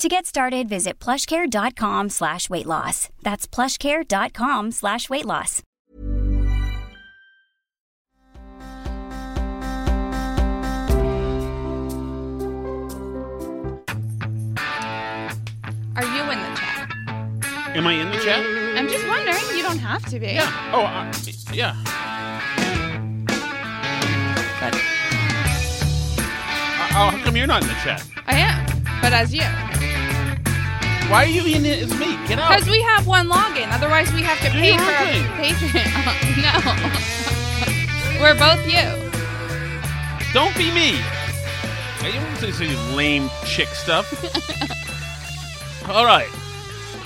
To get started, visit plushcare.com slash weight loss. That's plushcare.com slash weight loss. Are you in the chat? Am I in the chat? I'm just wondering. You don't have to be. Yeah. Oh, uh, yeah. But Uh, oh, how come you're not in the chat? I am. But as you. Why are you in it as me? Get out. Because we have one login. Otherwise, we have to pay for a. Patreon. no. We're both you. Don't be me. I don't say some lame chick stuff. All right.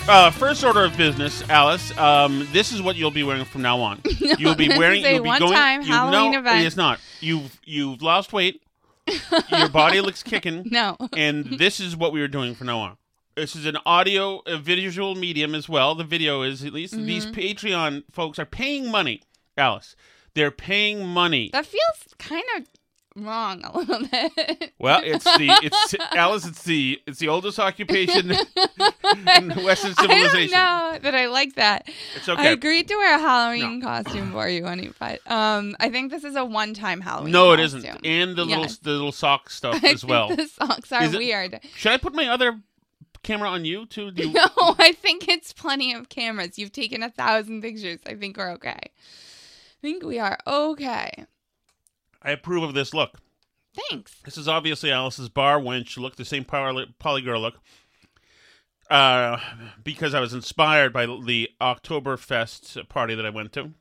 Uh, first order of business, Alice. Um, this is what you'll be wearing from now on. You'll be wearing. you'll be going. one-time you, Halloween no, event. It's not. You've you've lost weight. Your body looks kicking. No. and this is what we are doing from now on. This is an audio, a visual medium as well. The video is at least these Mm-hmm. Patreon folks are paying money, Alice. They're paying money. That feels kind of wrong a little bit. Well, it's the it's Alice. It's the it's the oldest occupation in Western civilization. I don't know that I like that. It's okay I agreed to wear a Halloween costume for you, honey, but um, I think this is a one-time Halloween. No, it costume. isn't. And the little the little sock stuff I as well. the socks are Is it- weird. Should I put my other camera on you too? Do you, No, I think it's plenty of cameras. You've taken a thousand pictures. I think we're okay. I think we are okay. I approve of this look. Thanks. This is obviously Alice's bar wench look, the same poly, poly girl look. Uh, because I was inspired by the Oktoberfest party that I went to.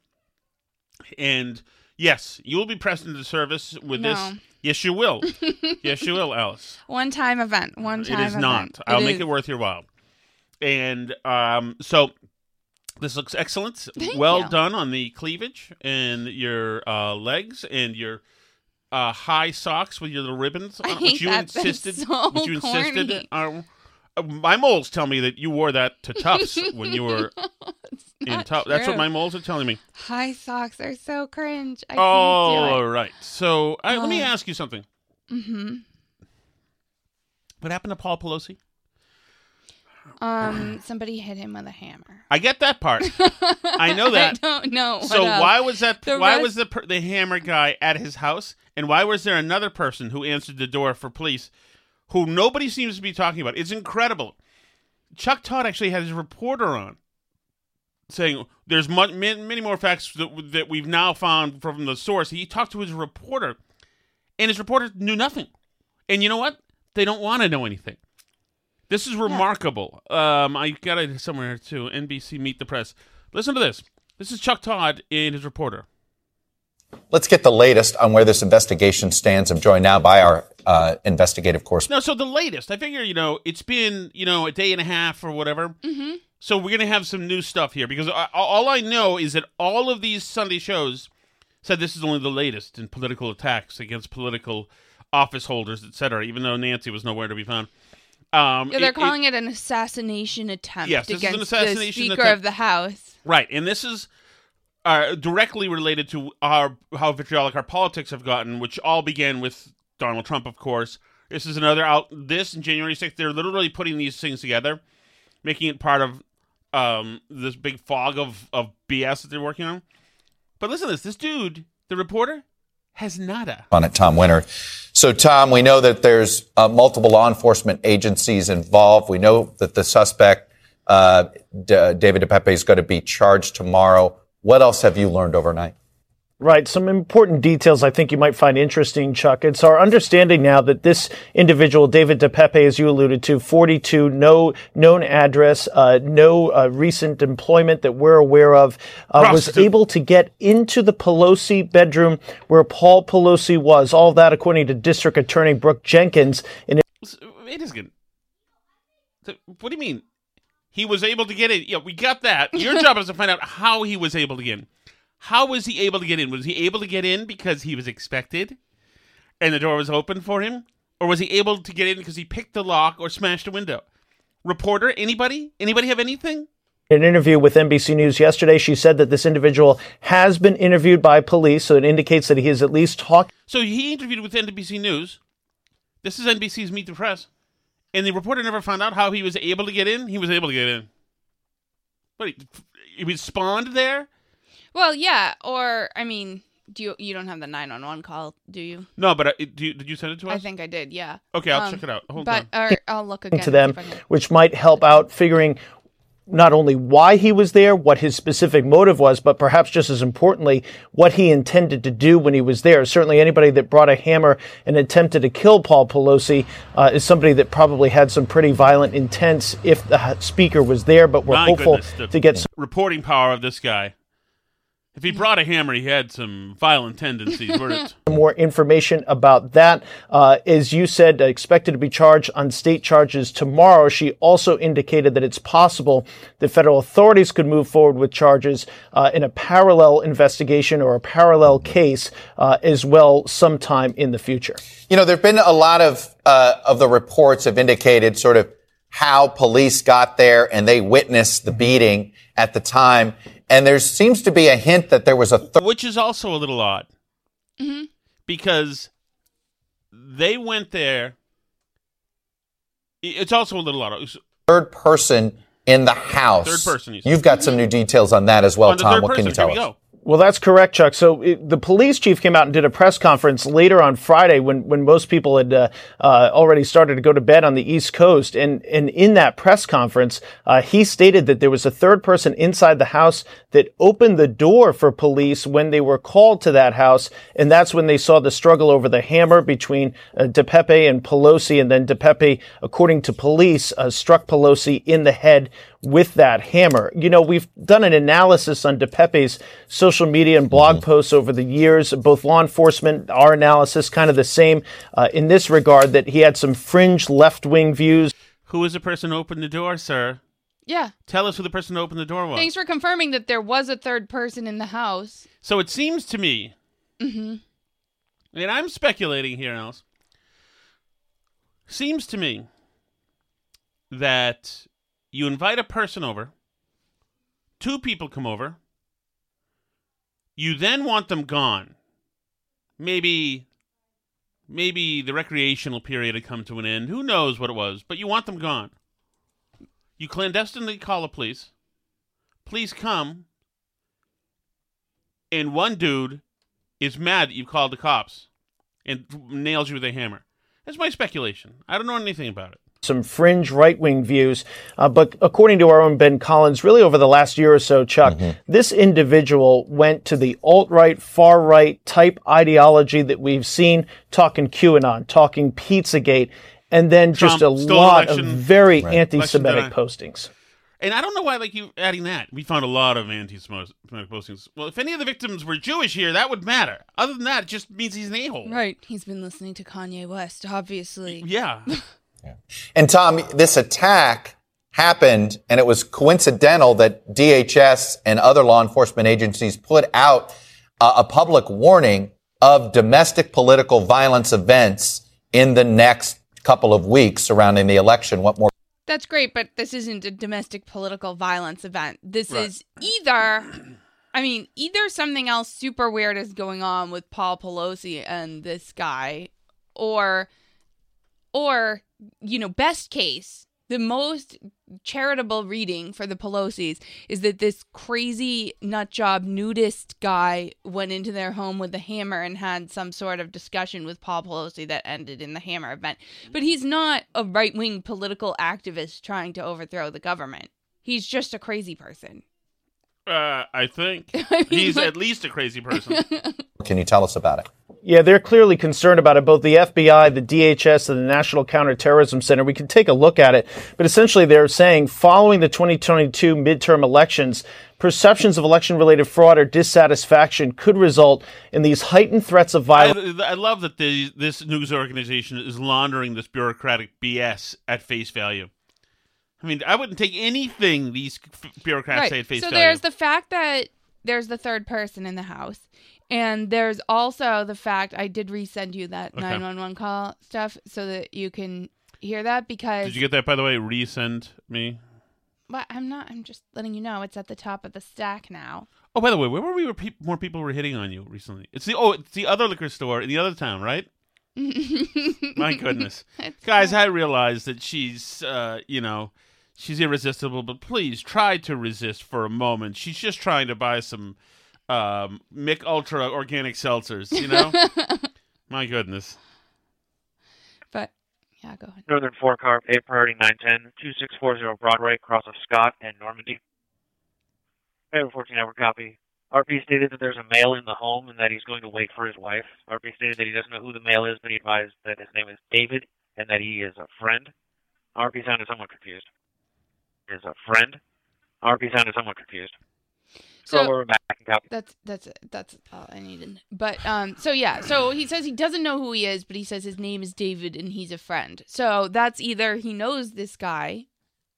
And yes, you will be pressed into service with No. this. Yes, you will. yes, you will, Alice. One time event. One time It is event. not. I'll make is. it worth your while. And um, so this looks excellent. Thank well you. done on the cleavage and your uh, legs and your uh, high socks with your little ribbons, I uh, which you that. That's insisted. so which you insisted. My moles tell me that you wore that to Tufts when you were in not Tufts. That's what my moles are telling me. High socks are so cringe. I Oh, can't all do it. right. So uh, let me Oh. ask you something. Mm-hmm. What happened to Paul Pelosi? Um, somebody hit him with a hammer. I get that part. I know that. I don't know. So else. why was that? The why rest- was the the hammer guy at his house, and why was there another person who answered the door for police, who nobody seems to be talking about? It's incredible. Chuck Todd actually had his reporter on, saying there's mu- many, more facts that, that we've now found from the source. He talked to his reporter, and his reporter knew nothing. And you know what? They don't want to know anything. This is remarkable. Um, I got it somewhere here too. NBC Meet the Press. Listen to this. This is Chuck Todd and his reporter. Let's get the latest on where this investigation stands. I'm joined now by our uh, investigative correspondent. No, so the latest. I figure, you know, it's been, you know, a day and a half or whatever. Mm-hmm. So we're going to have some new stuff here because I, all I know is that all of these Sunday shows said this is only the latest in political attacks against political office holders, etc., even though Nancy was nowhere to be found. Um, Yeah, they're it- it- calling it, an assassination attempt Yes, this an against assassination the Speaker attempt. of the House. Right, and this is uh, directly related to our how vitriolic our politics have gotten, which all began with Donald Trump, of course. This is another out. This and January 6th, they're literally putting these things together, making it part of um, this big fog of of BS that they're working on. But listen to this: this dude, the reporter, has nada. on it, Tom Winter. So, Tom, we know that there's uh, multiple law enforcement agencies involved. We know that the suspect, uh, D- David DePepe, is going to be charged tomorrow. What else have you learned overnight? Right. Some important details I think you might find interesting, Chuck. It's our understanding now that this individual, David DePepe, as you alluded to, 42, no known address, uh, no uh, recent employment that we're aware of, uh, was able to get into the Pelosi bedroom where Paul Pelosi was. All that according to District Attorney Brooke Jenkins. In It is good. So, What do you mean? He was able to get in. Yeah, we got that. Your job is to find out how he was able to get in. How was he able to get in? Was he able to get in because he was expected and the door was open for him? Or was he able to get in because he picked the lock or smashed a window? Reporter, anybody? Anybody have anything? In an interview with NBC News yesterday, she said that this individual has been interviewed by police, so it indicates that he is at least talking. So he interviewed with NBC News. This is NBC's Meet the Press. And the reporter never found out how he was able to get in. He was able to get in. But he, he was spawned there? Well, yeah, or I mean, do you you don't have the nine one one call, do you? No, but uh, do you, did you send it to us? I think I did. Yeah. Okay, I'll Um, check it out. Hold but on. or I'll look again to them, see if I can- which might help out figuring not only why he was there, what his specific motive was, but perhaps just as importantly, what he intended to do when he was there. Certainly, anybody that brought a hammer and attempted to kill Paul Pelosi uh, is somebody that probably had some pretty violent intents if the speaker was there. But we're My hopeful goodness, to get some reporting power of this guy. If he brought a hammer, he had some violent tendencies. More information about that. Uh, as you said, expected to be charged on state charges tomorrow. She also indicated that it's possible that federal authorities could move forward with charges uh, in a parallel investigation or a parallel case uh, as well sometime in the future. You know, there have been a lot of uh, of the reports have indicated sort of how police got there and they witnessed the beating at the time. And there seems to be a hint that there was a third Which is also a little odd. Mm-hmm. Because they went there. It's also a little odd. It's- third person in the house. Third person, you said. You've got some mm-hmm. new details on that as well, on Tom. What person, can you tell here we us? go. Well, that's correct, Chuck. So it, the police chief came out and did a press conference later on Friday when, when most people had uh, uh, already started to go to bed on the East Coast. And, and in that press conference, uh, he stated that there was a third person inside the house that opened the door for police when they were called to that house. And that's when they saw the struggle over the hammer between uh, DePepe and Pelosi. And then DePepe, according to police, uh, struck Pelosi in the head with that hammer. You know, we've done an analysis on DePepe's social media and blog posts over the years. Both law enforcement, our analysis, kind of the same uh, in this regard that he had some fringe left wing views. Who was the person who opened the door, sir? Yeah. Tell us who the person who opened the door was. Thanks for confirming that there was a third person in the house. So it seems to me, mm-hmm. and I'm speculating here, else. Seems to me that you invite a person over, two people come over, you then want them gone. Maybe, maybe the recreational period had come to an end. Who knows what it was, but you want them gone. You clandestinely call the police. Police come, and one dude is mad that you called the cops and nails you with a hammer. That's my speculation. I don't know anything about it. Some fringe right wing views. Uh, but according to our own Ben Collins, really over the last year or so, Chuck, this individual went to the alt right, far right type ideology that we've seen talking QAnon, talking Pizzagate, and then just a lot election. of very Right. anti Semitic postings. And I don't know why, like you adding that. We found a lot of anti-Semitic postings. Well, if any of the victims were Jewish here, that would matter. Other than that, it just means he's an a-hole. Right. He's been listening to Kanye West, obviously. Yeah. And Tom, this attack happened, and it was coincidental that DHS and other law enforcement agencies put out uh, a public warning of domestic political violence events in the next couple of weeks surrounding the election. What more? That's great, but this isn't a domestic political violence event. This Right. is either, I mean, either something else super weird is going on with Paul Pelosi and this guy, or, or, you know, best case, the most charitable reading for the Pelosi's is that this crazy nut job nudist guy went into their home with a hammer and had some sort of discussion with Paul Pelosi that ended in the hammer event. But he's not a right wing political activist trying to overthrow the government. He's just a crazy person. Uh, I think I mean, he's like- at least a crazy person. Can you tell us about it? Yeah, they're clearly concerned about it. Both the FBI, the DHS, and the National Counterterrorism Center. We can take a look at it, but essentially they're saying following the 2022 midterm elections, perceptions of election-related fraud or dissatisfaction could result in these heightened threats of violence. I, I love that the, this news organization is laundering this bureaucratic BS at face value. I mean, I wouldn't take anything these f- bureaucrats say at face so value. So there's the fact that there's the third person in the house. And there's also the fact I did resend you that Okay. 911 call stuff so that you can hear that because Did you get that, by the way? Resend me. But I'm not. I'm just letting you know it's at the top of the stack now. Oh, by the way, where were we? Where peop more people were hitting on you recently? It's the oh, it's the other liquor store in the other town, right? My goodness, It's guys, I realize that she's, uh, you know, she's irresistible, but please try to resist for a moment. She's just trying to buy some um, Mich Ultra organic seltzers, you know. My goodness. But yeah, go ahead. Northern Four Car, A Priority 910, 2640 Broadway, cross of Scott and Normandy. I have a 14 hour copy. RP stated that there's a male in the home and that he's going to wait for his wife. RP stated that he doesn't know who the male is, but he advised that his name is David and that he is a friend. RP sounded somewhat confused. Is a friend. RP sounded somewhat confused. So- over back. That's that's that's all I needed. But um, so yeah, so he says he doesn't know who he is, but he says his name is David and he's a friend. So that's either he knows this guy,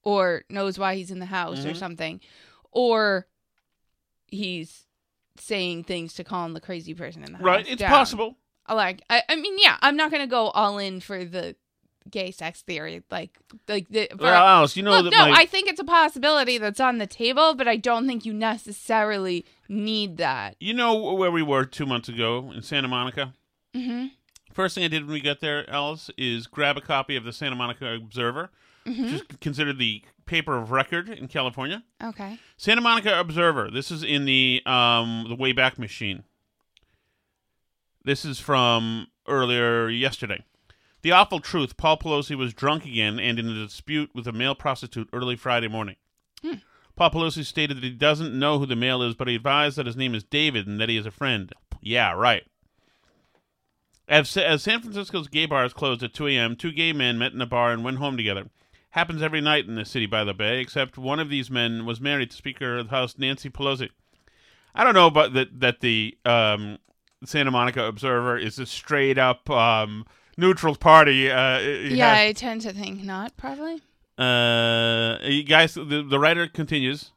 or knows why he's in the house or Mhm. something, or he's saying things to calm the crazy person in the house. Right, it's down. possible. Like. I, I mean, yeah, I'm not gonna go all in for the gay sex theory, like like the. For, Well, Alice, you know Look, no, my I think it's a possibility that's on the table, but I don't think you necessarily need that. you know where we were two months ago in Santa Monica. Mm-hmm. First thing I did when we got there, Alice, is grab a copy of the Santa Monica Observer, Mm-hmm. which is considered the paper of record in California. Okay. Santa Monica Observer. This is in the um the Wayback Machine. This is from earlier yesterday. The awful truth: Paul Pelosi was drunk again and in a dispute with a male prostitute early Friday morning. Paul Pelosi stated that he doesn't know who the male is, but he advised that his name is David and that he is a friend. Yeah, right. As, as San Francisco's gay bars closed at 2 a.m., two gay men met in a bar and went home together. Happens every night in the city, by the bay, except one of these men was married to Speaker of the House Nancy Pelosi. I don't know about that. That the um, Santa Monica Observer is a straight up um, neutral party. Uh, Yeah, has- I tend to think not. Probably. uh, you guys, the, the writer continues.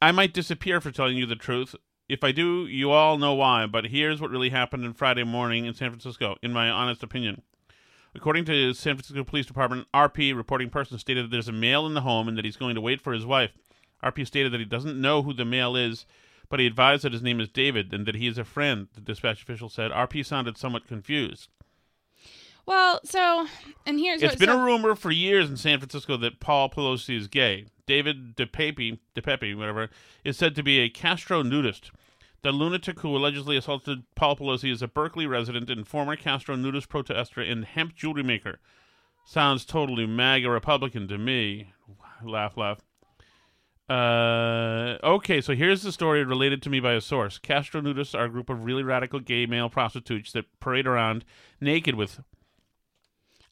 I might disappear for telling you the truth. If I do, you all know why. But here's what really happened on Friday morning in San Francisco, in my honest opinion. According to San Francisco Police Department, RP reporting person stated that there's a male in the home and that he's going to wait for his wife. RP stated that he doesn't know who the male is, but he advised that his name is David and that he is a friend. The dispatch official said. RP sounded somewhat confused. Well, so and here's It's what, been so, a rumor for years in San Francisco that Paul Pelosi is gay. David DePape, DePepe, whatever, is said to be a Castro nudist. The lunatic who allegedly assaulted Paul Pelosi is a Berkeley resident and former Castro nudist protester and hemp jewelry maker. Sounds totally MAGA Republican to me. Laugh, laugh. Uh, okay, so here's the story related to me by a source. Castro nudists are a group of really radical gay male prostitutes that parade around naked with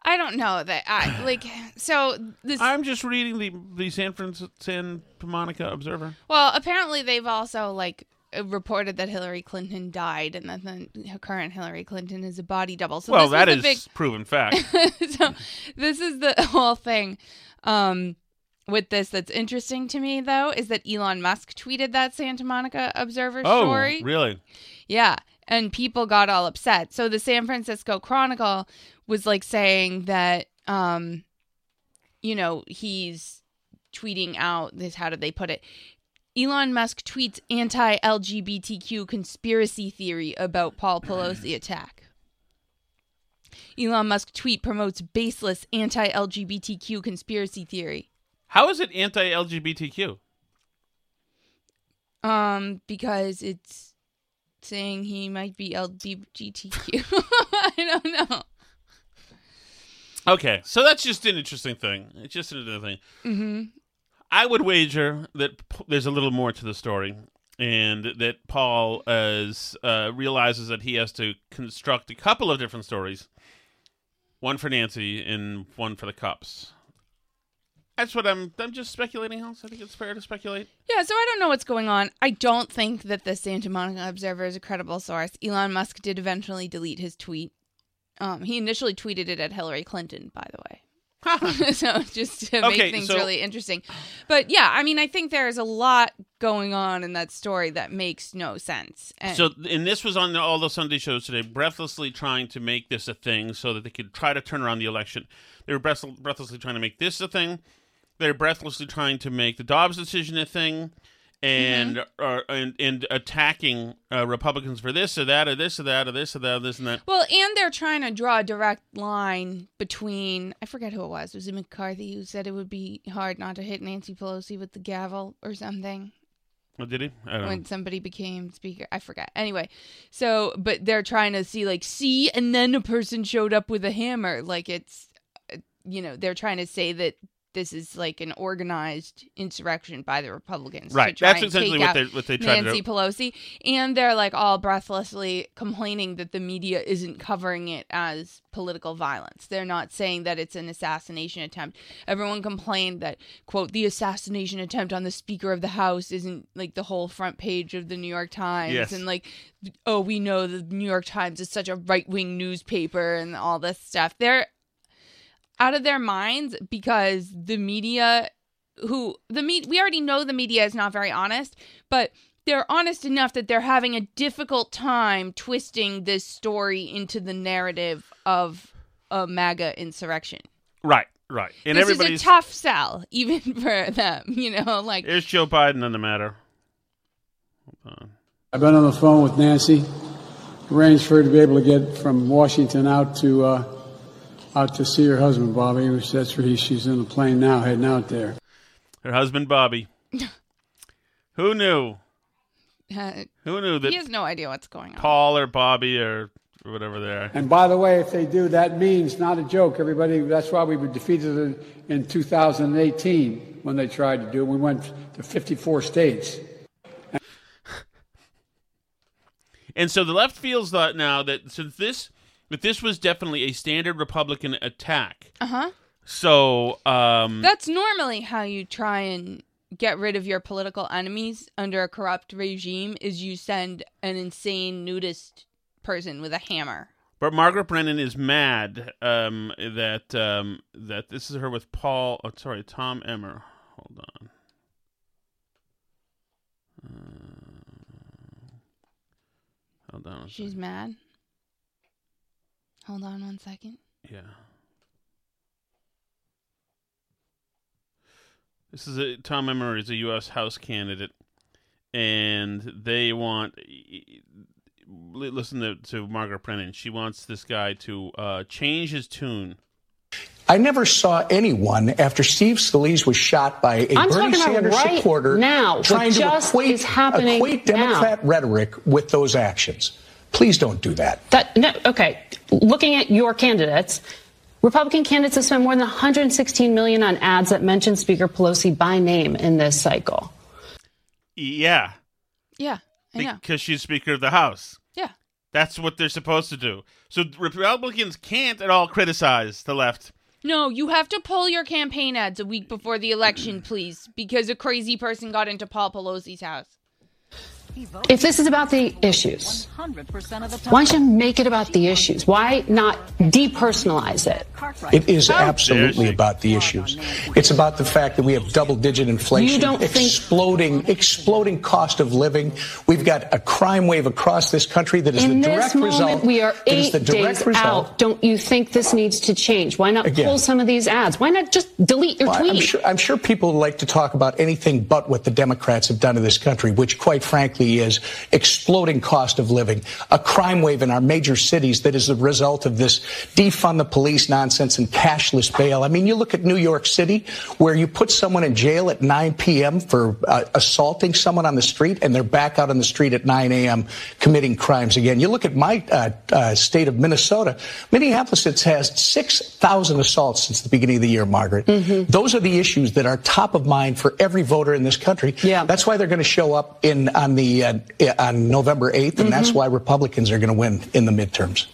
I don't know that I like. So this. I'm just reading the the San Francisco San Monica Observer. well, apparently they've also like uh, reported that Hillary Clinton died, and that the current Hillary Clinton is a body double. So well, this that is, big proven fact. so this is the whole thing um with this that's interesting to me though is that Elon Musk tweeted that Santa Monica Observer oh, story. really? Yeah, and people got all upset. So the San Francisco Chronicle was like saying that um, you know, he's tweeting out this. How did they put it? Elon Musk tweets anti LGBTQ conspiracy theory about Paul Pelosi attack. Elon Musk tweet promotes baseless anti LGBTQ conspiracy theory. How is it anti-LGBTQ? Um, because it's saying he might be LGBTQ. I don't know. Okay, so that's just an interesting thing. It's just another thing. Mm-hmm. I would wager that p- there's a little more to the story, and that Paul as uh, realizes that he has to construct a couple of different stories, one for Nancy and one for the cops. That's what I'm. I'm just speculating. Else, I think it's fair to speculate. Yeah, so I don't know what's going on. I don't think that the Santa Monica Observer is a credible source. Elon Musk did eventually delete his tweet. Um, he initially tweeted it at Hillary Clinton, by the way. so just to make Okay, things so- really interesting. But yeah, I mean, I think there's a lot going on in that story that makes no sense. And So, and this was on the, all the Sunday shows today, breathlessly trying to make this a thing so that they could try to turn around the election. They were breath- breathlessly trying to make this a thing. They're breathlessly trying to make the Dobbs decision a thing, and Mm-hmm. uh, and and attacking uh, Republicans for this or that or this or that or this or that or this and that. Well, and they're trying to draw a direct line between I forget who it was. Was it McCarthy who said it would be hard not to hit Nancy Pelosi with the gavel or something? What did he? I don't when somebody became speaker. I forget. Anyway, so but they're trying to see like see and then a person showed up with a hammer like it's uh, you know, they're trying to say that this is like an organized insurrection by the Republicans. to Right. That's essentially what they what they tried Nancy to do. Pelosi. And they're like all breathlessly complaining that the media isn't covering it as political violence. They're not saying that it's an assassination attempt. Everyone complained that, quote, the assassination attempt on the Speaker of the House isn't like the whole front page of the New York Times. Yes. And like, oh, we know the New York Times is such a right wing newspaper and all this stuff. They're out of their minds because the media who the me we already know the media is not very honest, but they're honest enough that they're having a difficult time twisting this story into the narrative of a MAGA insurrection. Right. Right. And this is a tough sell, even for them. You know, like Here's Joe Biden on the matter. Hold on. I've been on the phone with Nancy, arranged for her to be able to get from Washington out to uh, out to see her husband, Bobby. Which that's where he, she's in the plane now, heading out there. Her husband Bobby. Who knew? uh, Who knew that he has no idea what's going on. Paul or Bobby or whatever they are? And by the way, if they do, that means not a joke. Everybody, that's why we were defeated in, in 2018 when they tried to do. it. We went to 54 states. And so the left feels that now that since this that this was definitely a standard Republican attack. Uh huh. So um That's normally how you try and get rid of your political enemies under a corrupt regime is you send an insane nudist person with a hammer. but Margaret Brennan is mad um that um that this is her with Paul oh sorry, Tom Emmer. Hold on. Uh, hold on. She's mad. Hold on one second. Yeah. This is a Tom Emmer is a U.S. House candidate, and they want. Listen to, to Margaret Brennan. She wants this guy to uh, change his tune. I never saw anyone after Steve Scalise was shot by a I'm Bernie talking about Sanders right supporter now. What trying to equate, is happening equate Democrat rhetoric with those actions. Please don't do that. That no, okay. Looking at your candidates, Republican candidates have spent more than 116 million on ads that mention Speaker Pelosi by name in this cycle. Yeah, Yeah, because she's Speaker of the House. Yeah. That's what they're supposed to do. So Republicans can't at all criticize the left. No, you have to pull your campaign ads a week before the election, please, because a crazy person got into Paul Pelosi's house. If this is about the issues, why don't you make it about the issues? Why not depersonalize it? It is absolutely about the issues. It's about the fact that we have double-digit inflation, You don't think- exploding, exploding cost of living. We've got a crime wave across this country that is In the direct moment, result. we are that is eight the direct days result. out. Don't you think this needs to change? Why not Again. pull some of these ads? Why not just delete your Well, tweet? I'm sure, I'm sure people like to talk about anything but what the Democrats have done to this country, which, quite frankly, is exploding cost of living, a crime wave in our major cities that is the result of this defund the police nonsense and cashless bail. I mean, you look at New York City, where you put someone in jail at 9 p.m. for uh, assaulting someone on the street, and they're back out on the street at 9 a.m. committing crimes again. You look at my uh, uh, state of Minnesota. Minneapolis has had 6,000 assaults since the beginning of the year, Margaret. Those are the issues that are top of mind for every voter in this country. Yeah. That's why they're going to show up in on the uh, on November 8th, and that's why Republicans are going to win in the midterms.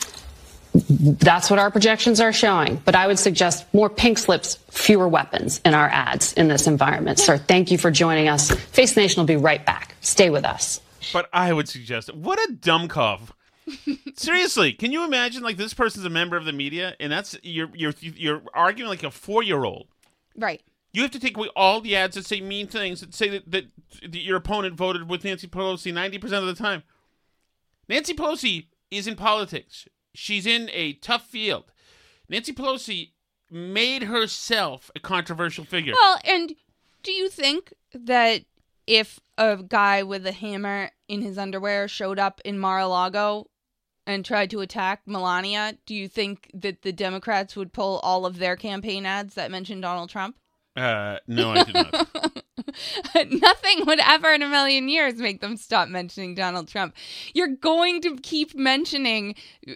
That's what our projections are showing. But I would suggest more pink slips, fewer weapons in our ads in this environment. Sir, thank you for joining us. Face the Nation will be right back. Stay with us. But I would suggest what a dumb cough. Seriously, can you imagine like this person's a member of the media and that's you're you're you're arguing like a four year old. Right. You have to take away all the ads that say mean things that say that, that, that your opponent voted with Nancy Pelosi ninety percent of the time. Nancy Pelosi is in politics. She's in a tough field. Nancy Pelosi made herself a controversial figure. Well, and do you think that if a guy with a hammer in his underwear showed up in Mar-a-Lago and tried to attack Melania, do you think that the Democrats would pull all of their campaign ads that mentioned Donald Trump? Uh, no, I do not. Nothing would ever in a million years make them stop mentioning Donald Trump. You're going to keep mentioning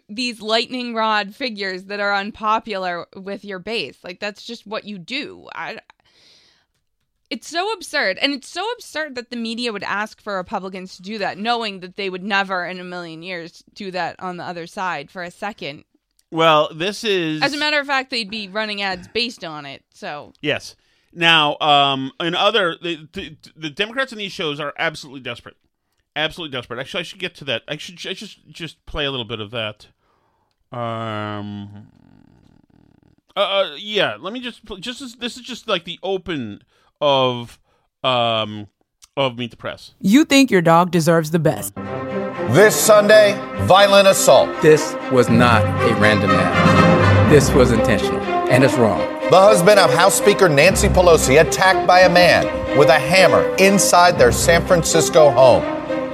these lightning rod figures that are unpopular with your base. Like that's just what you do. I it's so absurd. And it's so absurd that the media would ask for Republicans to do that, knowing that they would never in a million years do that on the other side for a second. well, this is As a matter of fact, they'd be running ads based on it. So Yes. Now, um, in other the, the, the Democrats in these shows are absolutely desperate, absolutely desperate. Actually, I should get to that. I should I just just play a little bit of that. Um. Uh, uh yeah. Let me just just this is just like the open of um of Meet the Press. You think your dog deserves the best. This Sunday, violent assault. This was not a random act. This was intentional, and it's wrong. The husband of House Speaker Nancy Pelosi attacked by a man with a hammer inside their San Francisco home.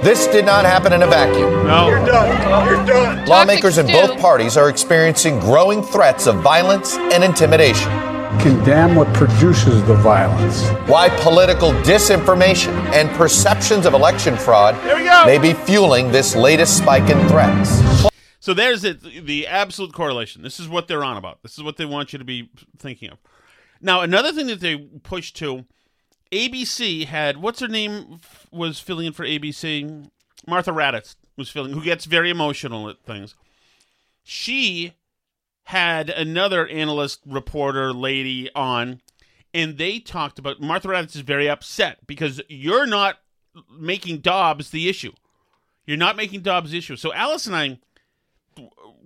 This did not happen in a vacuum. No. You're done. You're done. Lawmakers in both parties are experiencing growing threats of violence and intimidation. Condemn what produces the violence. Why political disinformation and perceptions of election fraud There we go. may be fueling this latest spike in threats. So there's it, the absolute correlation. This is what they're on about. This is what they want you to be thinking of. Now, another thing that they pushed to, ABC had what's her name was filling in for ABC. Martha Raddatz was filling, who gets very emotional at things. She had another analyst reporter lady on, and they talked about Martha Raddatz is very upset because you're not making Dobbs the issue. You're not making Dobbs issue. So Alice and I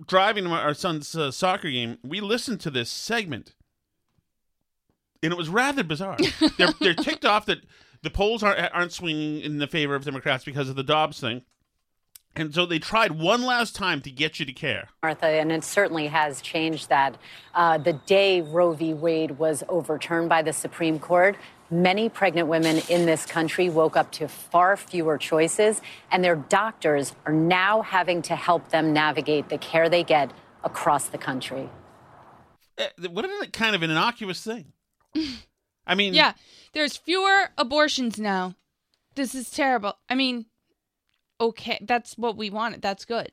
driving to our son's uh, soccer game, we listened to this segment, and it was rather bizarre. they're they're ticked off that the polls aren't aren't swinging in the favor of Democrats because of the Dobbs thing, and so they tried one last time to get you to care. Martha, and it certainly has changed that. Uh, the day Roe v. Wade was overturned by the Supreme Court, many pregnant women in this country woke up to far fewer choices, and their doctors are now having to help them navigate the care they get across the country. Eh, What a kind of an innocuous thing. I mean, yeah, there's fewer abortions now. This is terrible. I mean, okay, that's what we wanted. That's good.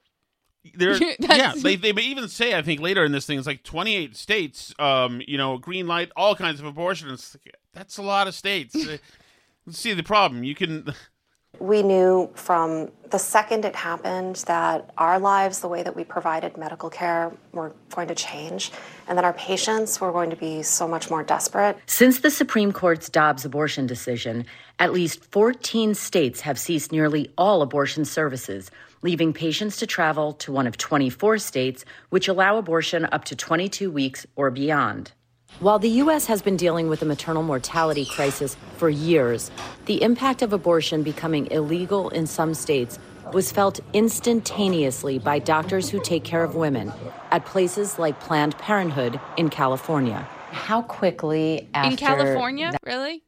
They're, yeah, they they may even say I think later in this thing it's like 28 states, um, you know, green light, all kinds of abortions. Like, that's a lot of states. Let's see the problem. You can We knew from the second it happened that our lives, the way that we provided medical care, were going to change, and that our patients were going to be so much more desperate. Since the Supreme Court's Dobbs abortion decision, at least 14 states have ceased nearly all abortion services, leaving patients to travel to one of 24 states which allow abortion up to 22 weeks or beyond. While the U.S. has been dealing with a maternal mortality crisis for years, the impact of abortion becoming illegal in some states was felt instantaneously by doctors who take care of women at places like Planned Parenthood in California. How quickly after In California? really?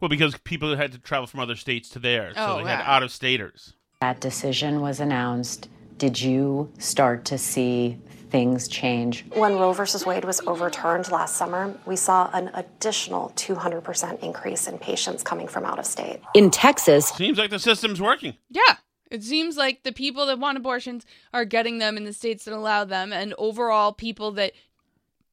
Well, because people had to travel from other states to there, so Oh, they had out of staters. That decision was announced, did you start to see things change? When Roe versus Wade was overturned last summer, we saw an additional 200% increase in patients coming from out of state. In Texas, Seems like the system's working. Yeah. It seems like the people that want abortions are getting them in the states that allow them, and overall, people that,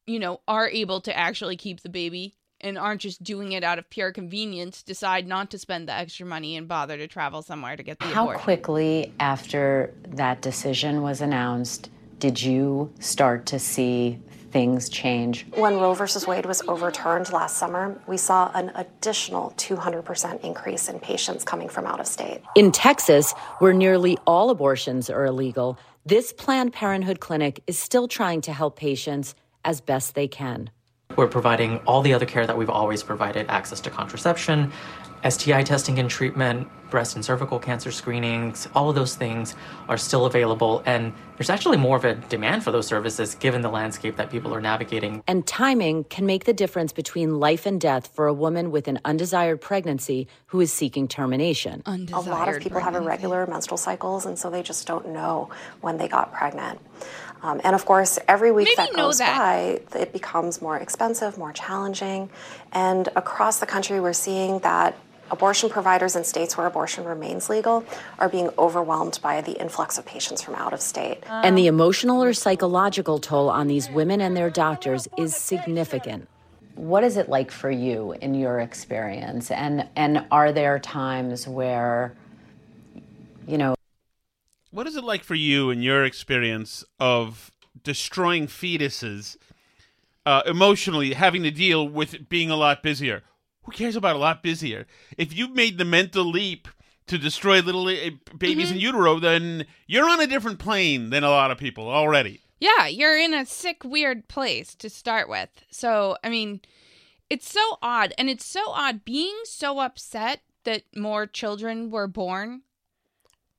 you know, are able to actually keep the baby and aren't just doing it out of pure convenience decide not to spend the extra money and bother to travel somewhere to get the How abortion. quickly after that decision was announced did you start to see things change? When Roe versus Wade was overturned last summer, we saw an additional 200% increase in patients coming from out of state. In Texas, where nearly all abortions are illegal, this Planned Parenthood clinic is still trying to help patients as best they can. We're providing all the other care that we've always provided access to contraception, STI testing and treatment, breast and cervical cancer screenings, all of those things are still available. And there's actually more of a demand for those services given the landscape that people are navigating. And timing can make the difference between life and death for a woman with an undesired pregnancy who is seeking termination. a lot of people have irregular menstrual cycles, and so they just don't know when they got pregnant. Um, and of course, every week Maybe that goes that. by, it becomes more expensive, more challenging. And across the country, we're seeing that abortion providers in states where abortion remains legal are being overwhelmed by the influx of patients from out of state. And the emotional or psychological toll on these women and their doctors is significant. What is it like for you in your experience? And and are there times where you know What is it like for you in your experience of destroying fetuses uh, emotionally, having to deal with being a lot busier? Who cares about a lot busier? If you've made the mental leap to destroy little uh, babies in utero, then you're on a different plane than a lot of people already. Yeah, you're in a sick, weird place to start with. So, I mean, it's so odd. And it's so odd being so upset that more children were born,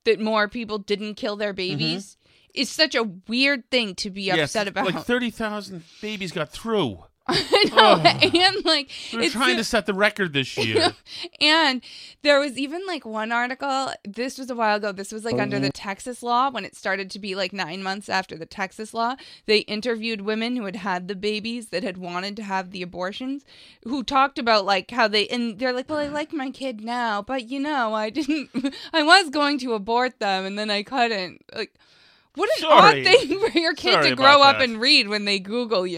that more people didn't kill their mm-hmm. babies. Is such a weird thing to be Yes, upset about. Like 30,000 babies got through. I know, and like They're it's trying so- to set the record this year. and there was even like one article, this was a while ago. This was like Oh, under the mm-hmm. Texas law when it started to be like nine months after the Texas law. They interviewed women who had had the babies that had wanted to have the abortions, who talked about like how they, and they're like, well, I like my kid now, but you know, I didn't, I was going to abort them and then I couldn't. Like, what an Sorry. odd thing for your kid Sorry to grow up that. and read when they Google you.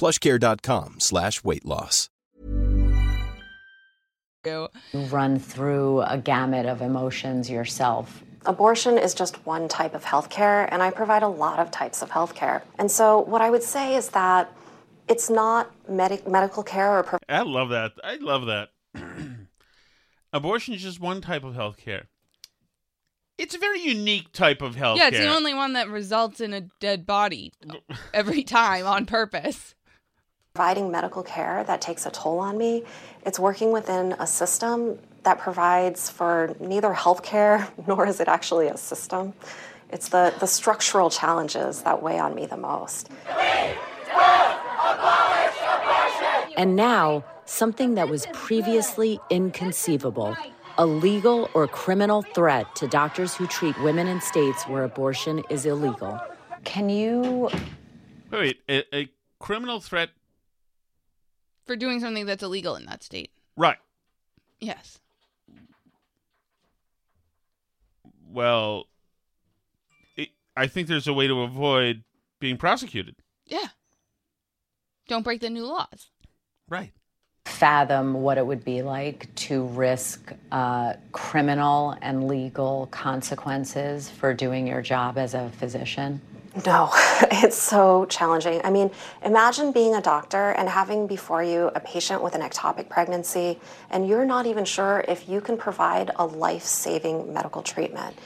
plushcare.com slash weight loss. You run through a gamut of emotions yourself. Abortion is just one type of healthcare, and I provide a lot of types of healthcare. And so, what I would say is that it's not medic- medical care or I love that. I love that. Abortion is just one type of health care. It's a very unique type of health Yeah, it's the only one that results in a dead body every time on purpose. Providing medical care that takes a toll on me, it's working within a system that provides for neither health care nor is it actually a system. It's the, the structural challenges that weigh on me the most. And now, something that was previously inconceivable a legal or criminal threat to doctors who treat women in states where abortion is illegal. Can you Wait, wait a, a criminal threat? For doing something that's illegal in that state. Right. Yes. Well, it, I think there's a way to avoid being prosecuted. Yeah. Don't break the new laws. Right. fathom what it would be like to risk uh, criminal and legal consequences for doing your job as a physician? No, it's so challenging. I mean, imagine being a doctor and having before you a patient with an ectopic pregnancy, and you're not even sure if you can provide a life saving medical treatment.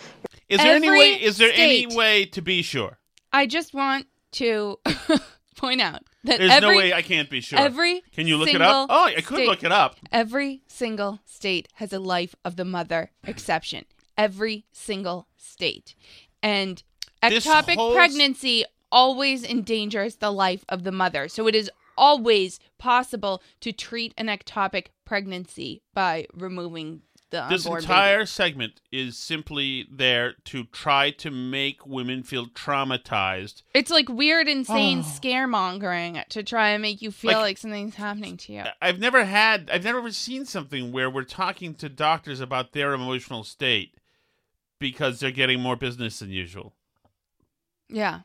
Is there any way? Is there state- any way to be sure? I just want to point out that There's every, no way I can't be sure. Every Can you look it up? Oh, I could state- look it up. Every single state has a life of the mother exception. Every single state. And This ectopic whole pregnancy always endangers the life of the mother. So it is always possible to treat an ectopic pregnancy by removing the This entire baby. segment is simply there to try to make women feel traumatized. It's like weird, insane Oh. scaremongering to try and make you feel Like- like, something's happening to you. I've never had, I've never seen something where we're talking to doctors about their emotional state because they're getting more business than usual. Yeah.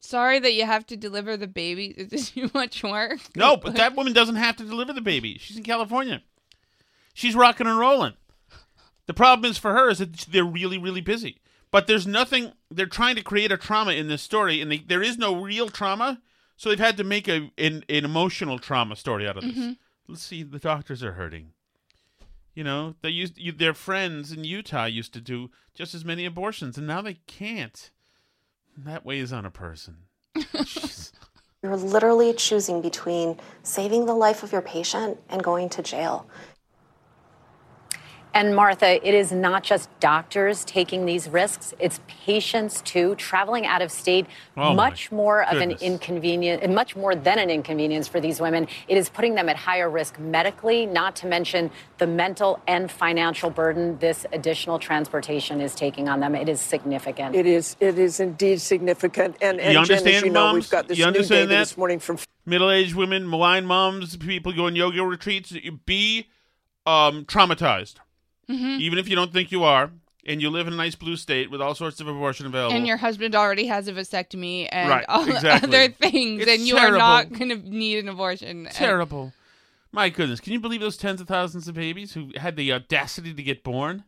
Sorry that you have to deliver the baby. Is this too much work? No, but that woman doesn't have to deliver the baby. She's in California. She's rocking and rolling. The problem is for her is that they're really, really busy. But there's nothing. They're trying to create a trauma in this story, and they, there is no real trauma. So they've had to make a an, an emotional trauma story out of this. Mhm. Let's see. The doctors are hurting. You know, they used you, their friends in Utah used to do just as many abortions, and now they can't. That weighs on a person. You're literally choosing between saving the life of your patient and going to jail. And Martha, it is not just doctors taking these risks, it's patients too, traveling out of state. Oh, much more of an inconvenience, and much more than an inconvenience for these women. It is putting them at higher risk medically, not to mention the mental and financial burden this additional transportation is taking on them. It is significant. It is. It is indeed significant. And, and you Jen, as you know, moms? we've got this you new data that? this morning from middle-aged women, malign moms, people going yoga retreats. Be um, traumatized, Mhm. even if you don't think you are, and you live in a nice blue state with all sorts of abortion available. And your husband already has a vasectomy and Right, all the exactly. other things, It's and you terrible. are not going to need an abortion. And- terrible. My goodness, can you believe those tens of thousands of babies who had the audacity to get born?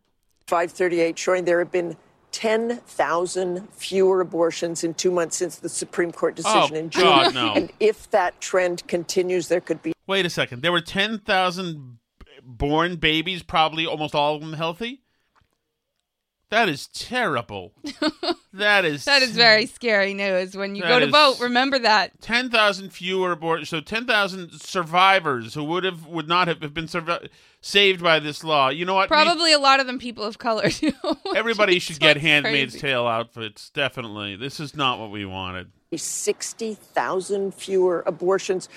538 showing there have been 10,000 fewer abortions in two months since the Supreme Court decision Oh, in June. God, no. And if that trend continues, there could be Wait a second. There were ten thousand born babies, probably almost all of them healthy. That is terrible. that is that is very scary news. When you go to vote, remember that. ten thousand fewer abortions. So ten thousand survivors who would have would not have been survi- saved by this law. You know what? We- Probably a lot of them people of color too. everybody should get Handmaid's crazy. Tale outfits. Definitely, this is not what we wanted. 60,000 fewer abortions.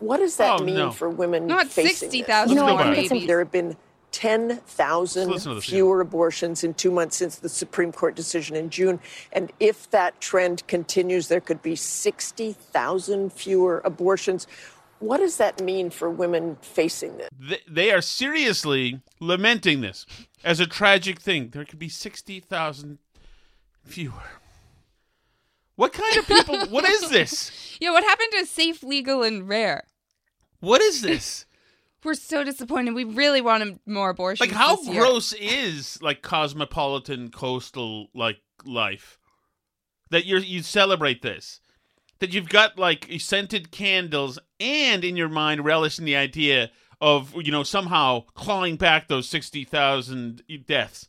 What does that Oh, mean no. for women Not facing this? 60,000 You know, I think it's babies. there have been 10,000 Let's listen to this fewer abortions in two months since the Supreme Court decision in June. And if that trend continues, there could be 60,000 fewer abortions. What does that mean for women facing this? They are seriously lamenting this as a tragic thing. There could be sixty thousand fewer. What kind of people? what is this? Yeah, what happened to safe, legal, and rare? What is this? We're so disappointed. We really wanted more abortions. Like how this year. gross is like cosmopolitan coastal like life that you you celebrate this that you've got like scented candles and in your mind relishing the idea of you know somehow clawing back those 60,000 deaths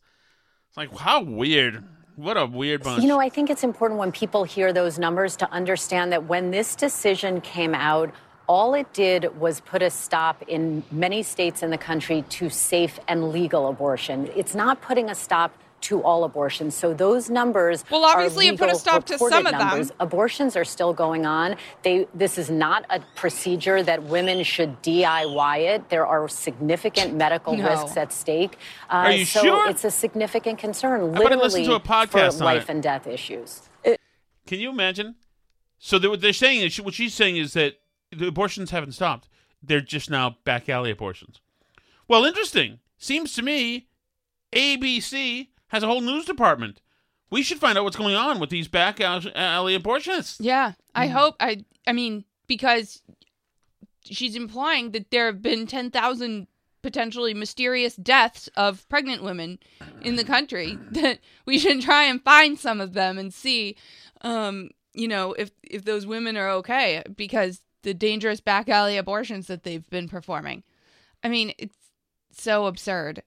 It's like how weird. What a weird bunch. You know, I think it's important when people hear those numbers to understand that when this decision came out, all it did was put a stop in many states in the country to safe and legal abortion. It's not putting a stop to all abortions. So those numbers Well, obviously are it put a stop to some of them. Abortions are still going on. They this is not a procedure that women should DIY it. There are significant medical No. risks at stake. Uh, Are you so sure? it's a significant concern, How about I literally listen to a podcast for life it? and death issues. Can you imagine? So they're saying is what she's saying is that the abortions haven't stopped. They're just now back alley abortions. Well, interesting. Seems to me ABC has a whole news department. We should find out what's going on with these back alley abortionists. Yeah, I Mm. hope. I. I mean, because she's implying that there have been ten thousand potentially mysterious deaths of pregnant women in the country. That we should try and find some of them and see, um, you know, if if those women are okay because the dangerous back alley abortions that they've been performing. I mean, it's so absurd.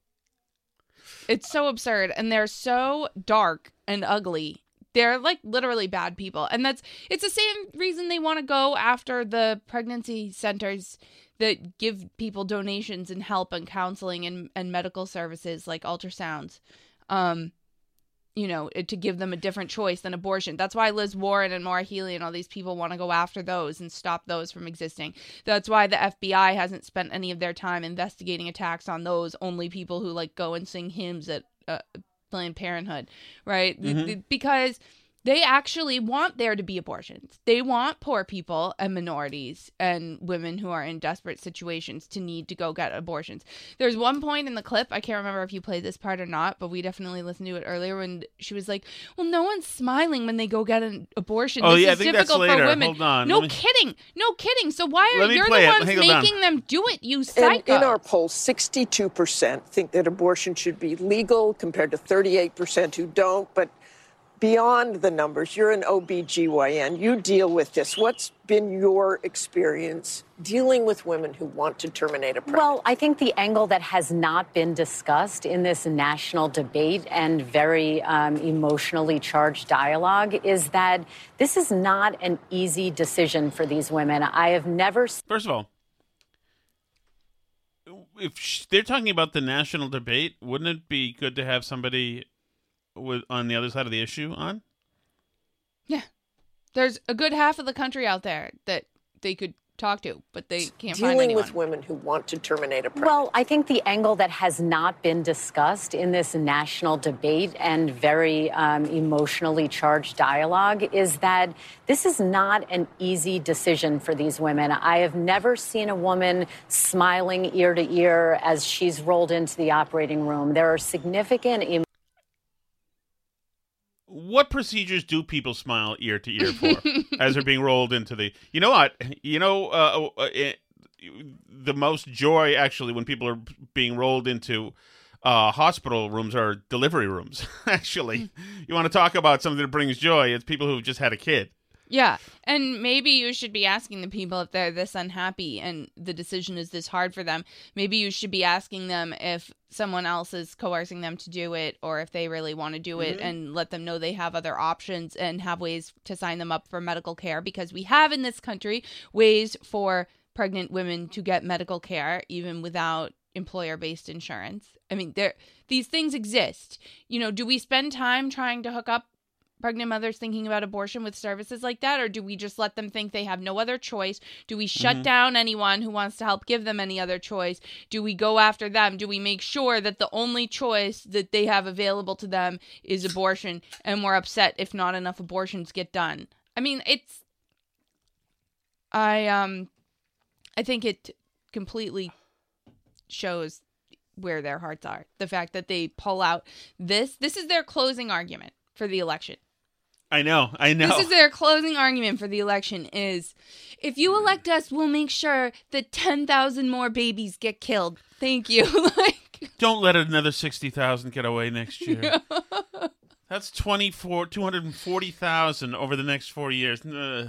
It's so absurd and they're so dark and ugly. They're like literally bad people. And that's it's the same reason they want to go after the pregnancy centers that give people donations and help and counseling and, and medical services like ultrasounds. Um you know, to give them a different choice than abortion. That's why Liz Warren and Maura Healey and all these people want to go after those and stop those from existing. That's why the FBI hasn't spent any of their time investigating attacks on those only people who like go and sing hymns at uh, Planned Parenthood, right? Mhm. because they actually want there to be abortions. They want poor people and minorities and women who are in desperate situations to need to go get abortions. There's one point in the clip, I can't remember if you played this part or not, but we definitely listened to it earlier when she was like, Well, no one's smiling when they go get an abortion. Oh, this yeah, I is think that's difficult later. for women. Hold on, No me- kidding. No kidding. So why are you're play the it. ones Hang on. making them do it, you In, in our poll, 62% think that abortion should be legal compared to 38% who don't. But beyond the numbers, you're an OBGYN. You deal with this. What's been your experience dealing with women who want to terminate a pregnancy? Well, I think the angle that has not been discussed in this national debate and very um, emotionally charged dialogue is that this is not an easy decision for these women. I have never. First of all, if sh- they're talking about the national debate, wouldn't it be good to have somebody with on the other side of the issue on? Yeah. There's a good half of the country out there that they could talk to, but they can't find dealing anyone. with women who want to terminate a pregnancy. Well, I think the angle that has not been discussed in this national debate and very um, emotionally charged dialogue is that this is not an easy decision for these women. I have never seen a woman smiling ear to ear as she's rolled into the operating room. There are significant em- What procedures do people smile ear to ear for as they're being rolled into the? You know what? You know, uh, uh, it, the most joy actually when people are being rolled into uh, hospital rooms or delivery rooms. actually, you want to talk about something that brings joy? It's people who've just had a kid. Yeah. And maybe you should be asking the people if they're this unhappy and the decision is this hard for them. Maybe you should be asking them if someone else is coercing them to do it or if they really want to do it Mm-hmm. Mhm. and let them know they have other options and have ways to sign them up for medical care because we have in this country ways for pregnant women to get medical care even without employer based insurance. I mean, there these things exist. You know, do we spend time trying to hook up pregnant mothers thinking about abortion with services like that? Or do we just let them think they have no other choice? Do we shut Mm-hmm. Mhm. down anyone who wants to help give them any other choice? Do we go after them? Do we make sure that the only choice that they have available to them is abortion and we're upset if not enough abortions get done? I mean it's i um i think it completely shows where their hearts are. The fact that they pull out this this is their closing argument for the election I know. I know. this is their closing argument for the election is if you elect us, we'll make sure that 10,000 more babies get killed. Thank you. like Don't let another sixty thousand get away next year. That's twenty four two hundred and forty thousand over the next four years. Ugh.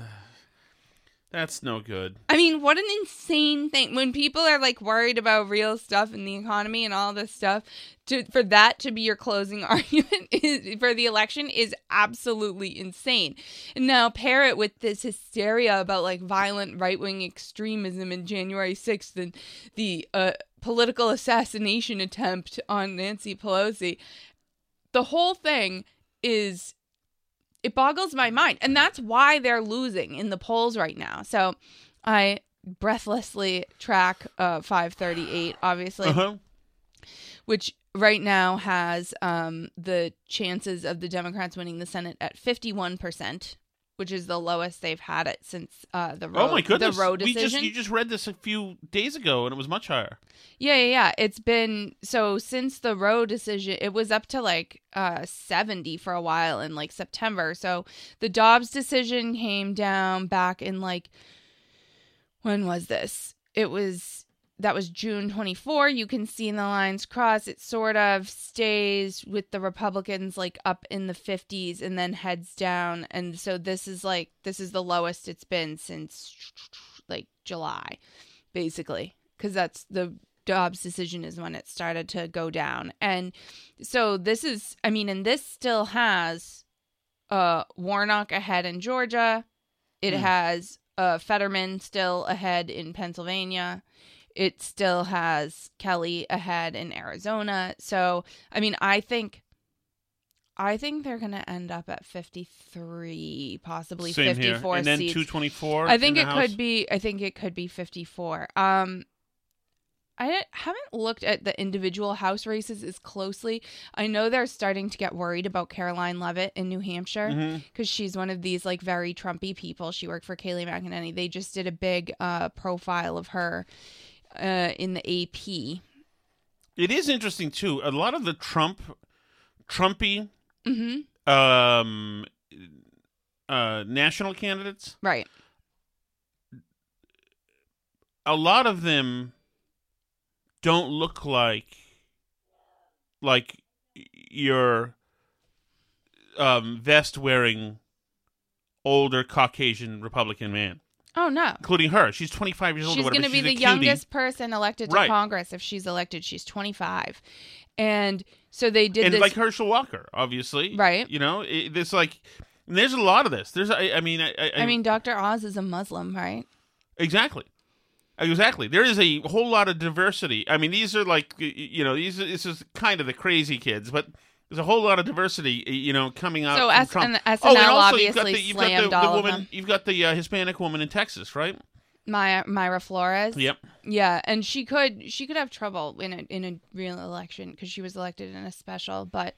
That's no good. I mean, what an insane thing. When people are like worried about real stuff and the economy and all this stuff, to for that to be your closing argument is, for the election is absolutely insane. And now pair it with this hysteria about like violent right wing extremism in January 6th and the uh, political assassination attempt on Nancy Pelosi. The whole thing is it boggles my mind. And that's why they're losing in the polls right now. So I breathlessly track uh 538 obviously. Uh-huh. Which right now has um the chances of the Democrats winning the Senate at 51%, which is the lowest they've had it since uh the road oh my goodness! the Roe v. decision. just you just read this a few days ago, and it was much higher. Yeah, yeah, yeah. It's been so since the road decision, it was up to like uh 70 for a while in like September. So the Dobbs decision came down back in like when was this? It was that was June 24. You can see in the lines cross. It sort of stays with the Republicans like up in the 50s and then heads down. And so this is like this is the lowest it's been since like July, basically, because that's the Dobbs decision is when it started to go down. And so this is, I mean, and this still has uh Warnock ahead in Georgia. It Hmm. has uh Fetterman still ahead in Pennsylvania. It still has Kelly ahead in Arizona. So, I mean, I think I think they're going to end up at 53, possibly Same 54 here, and then seats. 224. I think in it House? could be I think it could be 54. Um I haven't looked at the individual house races as closely. I know they're starting to get worried about Karoline Leavitt in New Hampshire because she's one of these like very Trumpy people. She worked for Kayleigh McEnany. They just did a big uh, profile of her uh, in the AP. It is interesting too. A lot of the Trump, Trumpy, Mm-hmm. um, uh, national candidates, Right. a lot of them don't look like like your um, vest wearing older Caucasian Republican man, Oh no. including her. She's 25 years old. She's going to be the youngest person elected to Right. Congress if she's elected. She's 25. And so they did and this like Herschel Walker, obviously, Right. You know, it, there's like, there's a lot of this. There's, I, I mean, I, I, I mean, Dr. Oz is a Muslim, right? Exactly. Exactly. There is a whole lot of diversity. I mean, these are like y- y- you know, these are, this is kind of the crazy kids, but there's a whole lot of diversity, you know, coming out. So S- Trump. and oh, and SNL also you've got the obviously you've got the, the woman, you've got the uh, Hispanic woman in Texas, right? Mayra, Mayra Flores. Yep. Yeah, and she could she could have trouble in a in a real election because she was elected in a special. But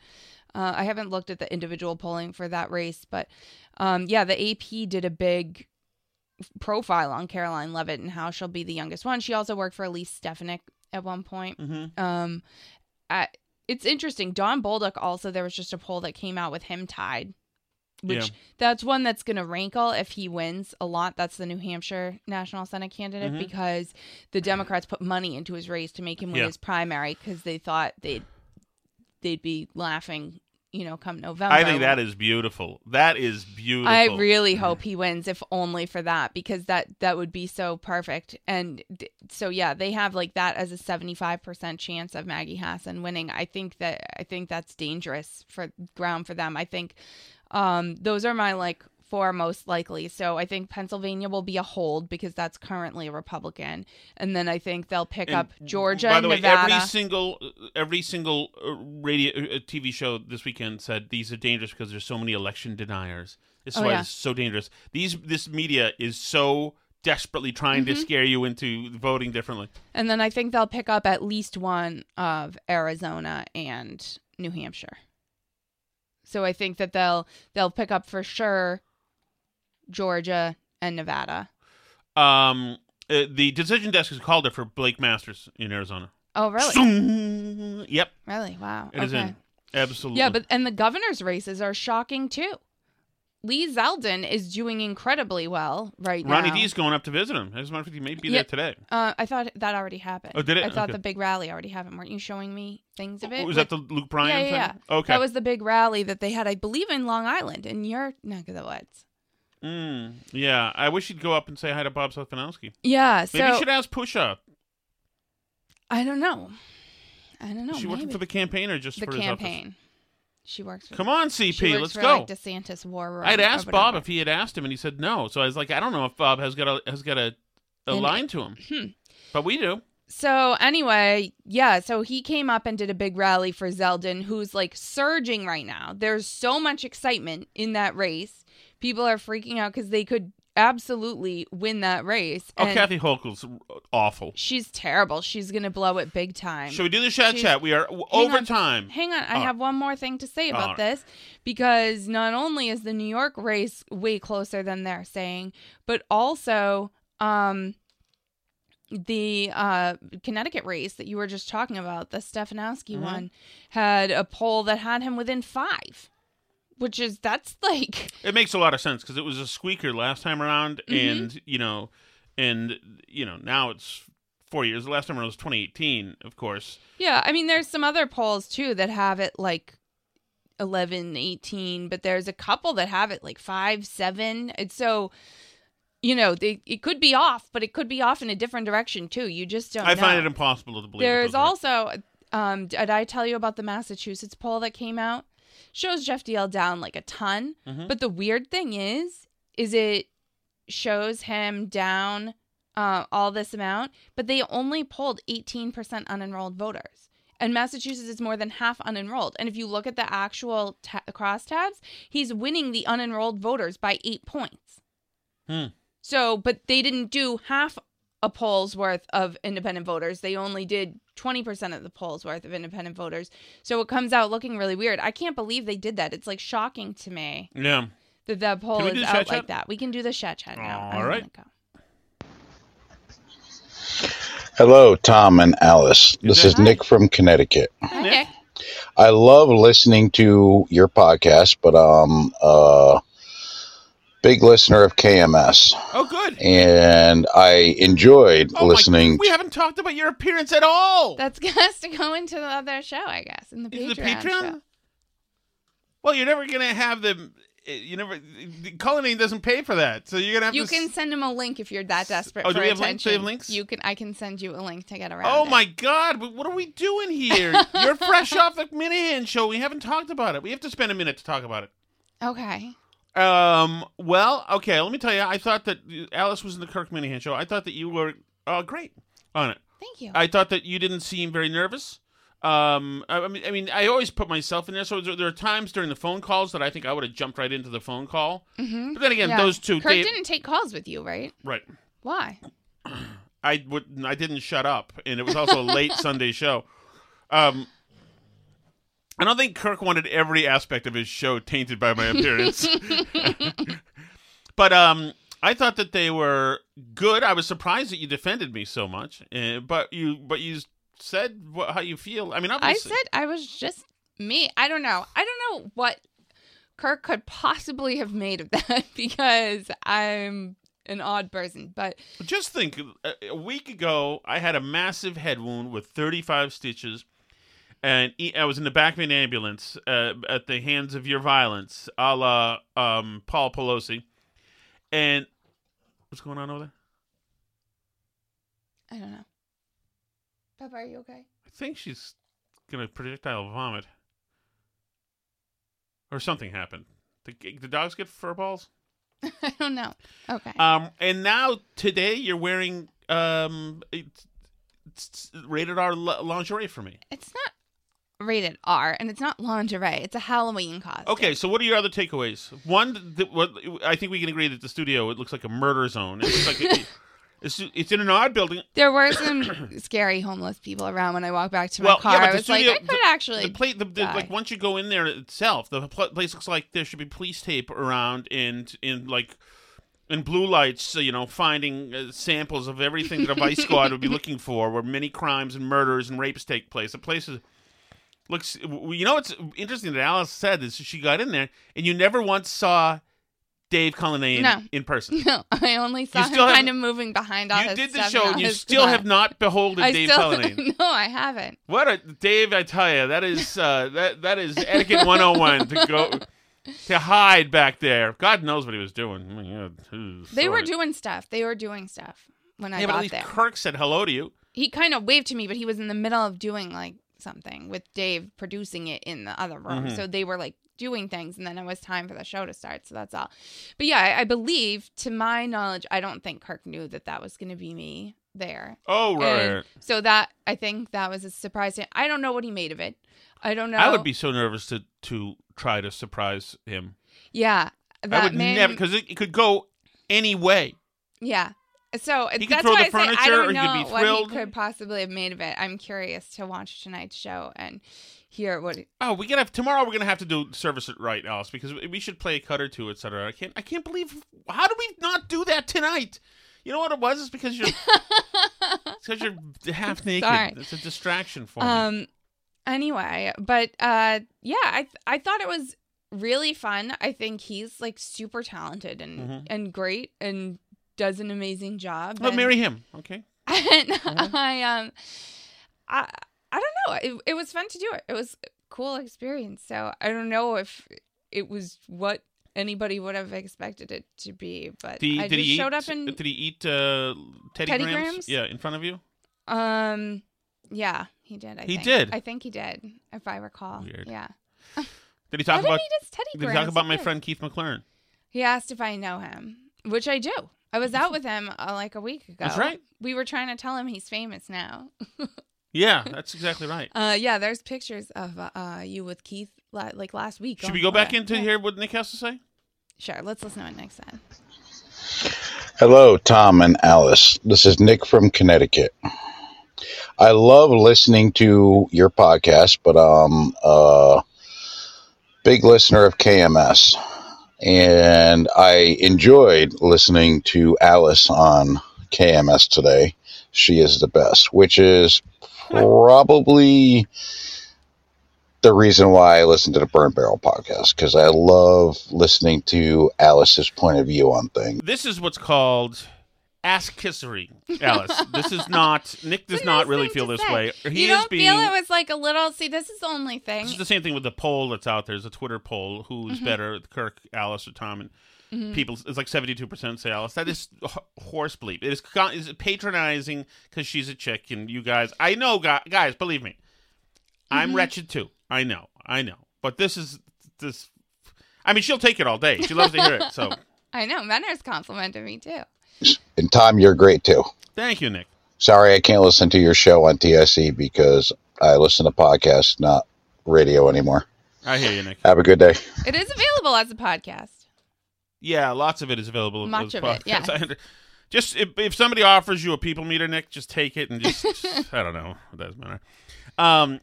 uh, I haven't looked at the individual polling for that race. But um, yeah, the AP did a big profile on Karoline Leavitt and how she'll be the youngest one. She also worked for Elise Stefanik at one point. Mhm. Um, I, it's interesting. Don Bolduc also there was just a poll that came out with him tied, which Yeah. that's one that's going to rankle if he wins a lot. That's the New Hampshire National Senate candidate Mhm. because the Democrats put money into his race to make him win Yeah. his primary because they thought they'd they'd be laughing, you know, come November. I think that is beautiful. That is beautiful. I really hope he wins, if only for that, because that that would be so perfect. And so yeah, they have like that as a seventy five percent chance of Maggie Hassan winning. I think that I think that's dangerous for ground for them. I think um, those are my like four most likely. So I think Pennsylvania will be a hold because that's currently a Republican, and then I think they'll pick And up Georgia, By the way, Nevada. every single every single uh, radio uh, TV show this weekend said these are dangerous because there's so many election deniers. This is Oh, why yeah. it's so dangerous. These this media is so desperately trying to Mhm. scare you into voting differently. And then I think they'll pick up at least one of Arizona and New Hampshire. So I think that they'll they'll pick up for sure Georgia and Nevada. Um, uh, the decision desk has called it for Blake Masters in Arizona. Oh, really? Zoom. Yep, Really? Wow. it is okay. in. Absolutely. Yeah, but and the governor's races are shocking too. Lee Zeldin is doing incredibly well right now. Ronnie now. D's going up to visit him. As a matter of fact, he may be Yeah. there today. Uh, I thought that already happened. Oh, did it? I thought Okay. the big rally already happened. Weren't you showing me things of it? Was with- that the Luke Bryan yeah, thing? yeah, yeah. Okay. That was the big rally that they had, I believe, in Long Island, in your neck of the woods. Mm, yeah, I wish he'd go up and say hi to Bob Stefanowski. Yeah, Maybe so you should ask Pusha. I don't know. I don't know. Is she working for the campaign or just the for campaign. She works. For, Come on, CP, let's for, go. Like, DeSantis war room. I'd asked Bob if he had asked him, and he said no. So I was like, I don't know if Bob has got a has got a, a And- line to him, Hmm. but we do. So anyway, yeah, so he came up and did a big rally for Zeldin, who's like surging right now. There's so much excitement in that race. People are freaking out because they could absolutely win that race. Oh, And Kathy Hochul's awful. She's terrible. She's gonna blow it big time. Should we do the chat She's- chat? We are w- Hang over on. time. Hang on, I Oh. have one more thing to say about All right. this because not only is the New York race way closer than they're saying, but also um the uh Connecticut race that you were just talking about, the Stefanowski Mhm. one, had a poll that had him within 5, which is that's like It makes a lot of sense because it was a squeaker last time around, Mhm. and you know, and you know now it's four years. The last time around was 2018, of course. Yeah, I mean, there's some other polls too that have it like 11, 18, but there's a couple that have it like 5, 7. And so, you know, they, it could be off, but it could be off in a different direction too. You just don't I know. find it impossible to believe. There's also, um, did I tell you about the Massachusetts poll that came out? Shows Geoff Diehl down like a ton. Mhm. But the weird thing is, is it shows him down uh, all this amount, but they only polled 18% unenrolled voters. And Massachusetts is more than half unenrolled. And if you look at the actual ta- crosstabs, he's winning the unenrolled voters by eight points. Hmm. So, but they didn't do half a poll's worth of independent voters. They only did 20% of the poll's worth of independent voters. So it comes out looking really weird. I can't believe they did that. It's like shocking to me Yeah. that that poll is the out chat like chat? that. We can do the chat chat now. All I'm right. Hello, Tom and Alice. This is Nick from Connecticut. Okay. I love listening to your podcast, but um uh big listener of KMS. Oh, good. And I enjoyed Oh my- listening we haven't talked about your appearance at all. That's has to go into the other show, I guess, in the Patreon. it the Patreon? show. Well, you're never gonna have the. Eh, you never. The Cullinane doesn't pay for that, so you're gonna have to. You to. can send him a link if you're that desperate Oh, for do we have attention. links? Do we have links? You can. I can send you a link to get around. Oh it. my God! But what are we doing here? You're fresh off the Minihane show. We haven't talked about it. We have to spend a minute to talk about it. Okay. Um. Well, okay. Let me tell you. I thought that Alice was in the Kirk Minihane show. I thought that you were uh, great on it. Thank you. I thought that you didn't seem very nervous. Um. I, I mean, I mean, I always put myself in there. So there, there are times during the phone calls that I think I would have jumped right into the phone call. Mhm. But then again, Yeah. those two. Kurt Dave- didn't take calls with you, right? Right. Why? I would. I didn't shut up, and it was also a late Sunday show. Um, I don't think Kirk wanted every aspect of his show tainted by my appearance. but um, I thought that they were good. I was surprised that you defended me so much, uh, but you but you said what, how you feel. I mean, obviously, I said I was just me. I don't know. I don't know what Kirk could possibly have made of that because I'm an odd person. But Just think, a, a week ago, I had a massive head wound with 35 stitches, and e- I was in the back of an ambulance uh, at the hands of your violence, a la um, Paul Pelosi. And what's going on over there? I don't know. Peppa, are you okay? I think she's gonna projectile vomit, or something happened. The, the dogs get fur balls. I don't know. Okay. Um, and now today you're wearing um, it's, it's rated R lingerie for me. It's not rated R, and it's not lingerie. It's a Halloween costume. Okay, so what are your other takeaways? One, what I think we can agree that the studio it looks like a murder zone. It looks like it's it's in an odd building. There were some scary homeless people around when I walked back to my Well, car. yeah, but I was studio, like, I could the, actually. the plate, the, the, like once you go in there itself, the pl- place looks like there should be police tape around and in like in blue lights, you know, finding uh, samples of everything that a vice squad would be looking for, where many crimes and murders and rapes take place. The place is looks. You know what's interesting that Alice said is she got in there and you never once saw Dave Cullinane No. in person. No, I only saw him still haven't- kind of moving behind all You did the show and you still have not beholden I Dave still, Cullinane. No, I haven't. What a Dave! I tell you, that is uh, that that is etiquette one hundred and one to go to hide back there. God knows what he was doing. Oh, my God. Ooh, They were doing stuff. They were doing stuff when I Yeah, but at got least there. Kirk said hello to you. he kind of waved to me, but he was in the middle of doing like something with Dave producing it in the other room. Mhm. So they were like doing things, and then it was time for the show to start. So that's all. But yeah, I, I believe, to my knowledge, I don't think Kirk knew that that was going to be me there. Oh, And right. so that I think that was a surprise. to I don't know what he made of it. I don't know. I would be so nervous to to try to surprise him. Yeah, I would man- never because it, it could go any way. Yeah. So He could that's throw why the I say I don't he know what he could possibly have made of it. I'm curious to watch tonight's show and hear what. It, Oh, we gonna have tomorrow. We're gonna have to do service it right, Alice, because we- should play a cut or two, etc. I can't. I can't believe how do we not do that tonight? You know what it was? It's because you're because you're half naked. Sorry. It's a distraction for me. um. Anyway, but uh, yeah, I th- I thought it was really fun. I think he's like super talented and Mhm. and great and does an amazing job. But and- marry him, okay? and. I um I I don't know. It, it was fun to do it. It was a cool experience. So I don't know if it was what anybody would have expected it to be, but Did he, I did just showed eat? up and did he eat uh, Teddy, Teddy Grahams? Grahams? Yeah, in front of you. um yeah, he did. I He think. did? I think he did, if I recall. Weird. Yeah. Did he talk Why did he about? Teddy did he talk about my friend Keith McLaren? He asked if I know him, which I do. I was out with him uh, like a week ago. That's right. We were trying to tell him he's famous now. Yeah, that's exactly right. Uh, yeah, there's pictures of uh, you with Keith la- like last week. Should we go back Twitter. into Yeah. hear what Nick has to say? Sure, let's listen to it next time. Hello, Tom and Alice. This is Nick from Connecticut. I love listening to your podcast, but I'm a big listener of KMS, and I enjoyed listening to Alice on KMS today. She is the best, which is probably the reason why I listen to the Burn Barrel podcast because I love listening to Alice's point of view on things. This is what's called ass kissery, Alice. this is not. Nick does not really feel this way. He you don't being. feel it was like a little. See, this is the only thing. This is the same thing with the poll that's out there. There's a Twitter poll: who's Mhm. better, Kirk, Alice, or Tom? And Mhm. people, it's like seventy-two percent say Alice. That is h- horse bleep. It is con- is patronizing because she's a chick, and you guys. I know, guys. guys believe me, I'm Mhm. wretched too. I know, I know. But this is this. I mean, she'll take it all day. She loves to hear it. So I know. Menner's complimented me too. And Tom, you're great too. thank you, Nick. Sorry, I can't listen to your show on TSE because I listen to podcasts, not radio anymore. I hear you, Nick. Have a good day. It is available as a podcast. Yeah, lots of it is available. as Much of it, podcasts. yes. I Just if, if somebody offers you a people meter, Nick, just take it and just I don't know. It doesn't matter. Um,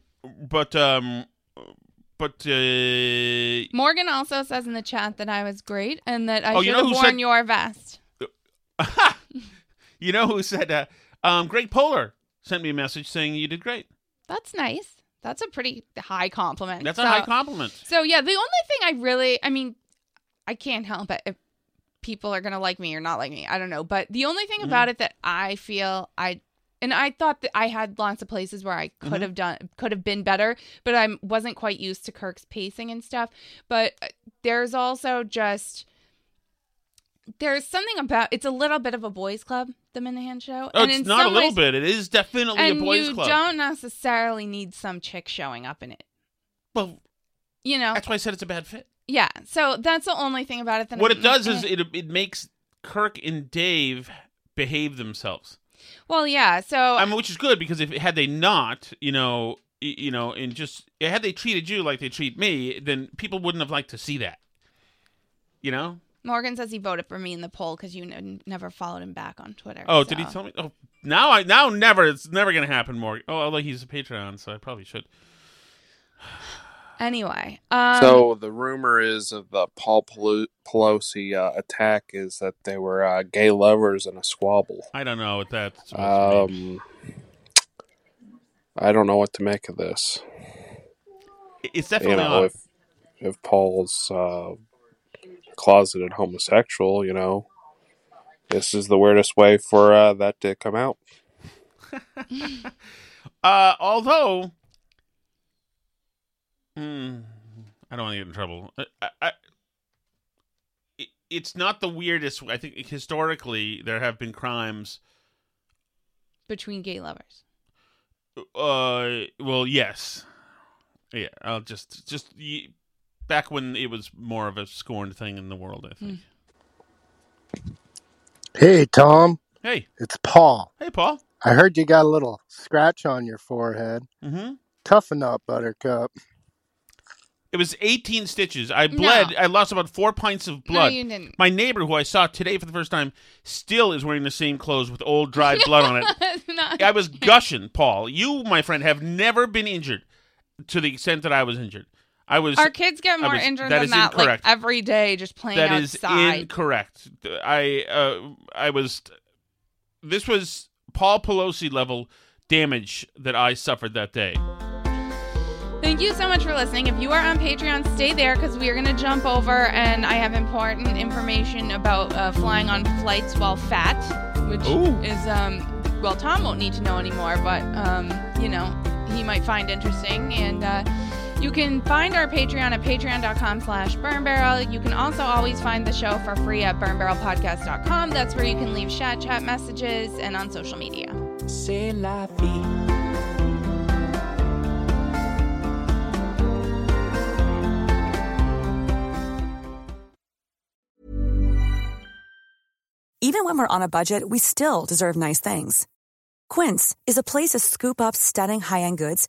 but um, but uh, Morgan also says in the chat that I was great and that I Oh, should you know have who worn said- your vest. you know who said that? Um, Greg Polar sent me a message saying you did great. That's nice. That's a pretty high compliment. That's a high compliment. So yeah, the only thing I really, I mean, I can't help it if people are gonna like me or not like me. I don't know, but the only thing Mm-hmm. about it that I feel I, and I thought that I had lots of places where I could Mhm. have done, could have been better, but I wasn't quite used to Kirk's pacing and stuff. But uh, there's also just. There's something about it's a little bit of a boys' club, the Minihane show. Oh, and it's not a little ways- bit. It is definitely and a boys' you club. don't necessarily need some chick showing up in it. Well, you know, that's why I said it's a bad fit. yeah. So that's the only thing about it. That What I'm- it does is eh. it it makes Kirk and Dave behave themselves. Well, yeah. So I mean, which is good because if had they not, you know, you know, and just had they treated you like they treat me, then people wouldn't have liked to see that. You know? Morgan says he voted for me in the poll because you n- never followed him back on Twitter. Oh, did he so- tell me? Oh, now I now never. It's never gonna happen, more. Oh, although he's a Patreon, so I probably should. Anyway, um, so the rumor is of the Paul Pelo- Pelosi uh, attack is that they were uh, gay lovers in a squabble. I don't know what that's. supposed to mean. Um, I don't know what to make of this. It's definitely you know if if Paul's uh, closeted homosexual, you know, this is the weirdest way for uh, that to come out. Uh, although, Hmm, I don't want to get in trouble. I, I, it's not the weirdest. I think historically there have been crimes. between gay lovers. Uh, well, yes, yeah. I'll just just y- back when it was more of a scorned thing in the world. I think. Hey, Tom. Hey. It's Paul. Hey, Paul. I heard you got a little scratch on your forehead. Mm-hmm. Toughen up, Buttercup. It was 18 stitches. I bled. I lost about four pints of blood. you didn't. My neighbor, who I saw today for the first time, still is wearing the same clothes with old dried blood on it. Not- I was gushing, Paul. You, my friend, have never been injured to the extent that I was injured. I was. Our kids get more was- injured that than is that, like every day, just playing That is outside. incorrect. I uh, I was. This was Paul Pelosi level damage that I suffered that day. Thank you so much for listening. If you are on Patreon, stay there because we are going to jump over and I have important information about uh, flying on flights while fat, which Ooh. is, um, well, Tom won't need to know anymore, but, um, you know, he might find interesting. And uh, you can find our Patreon at patreon.com slash burnbarrel. You can also always find the show for free at burnbarrelpodcast.com. That's where you can leave chat chat messages and on social media. C'est la vie. Even when we're on a budget, we still deserve nice things. Quince is a place to scoop up stunning high-end goods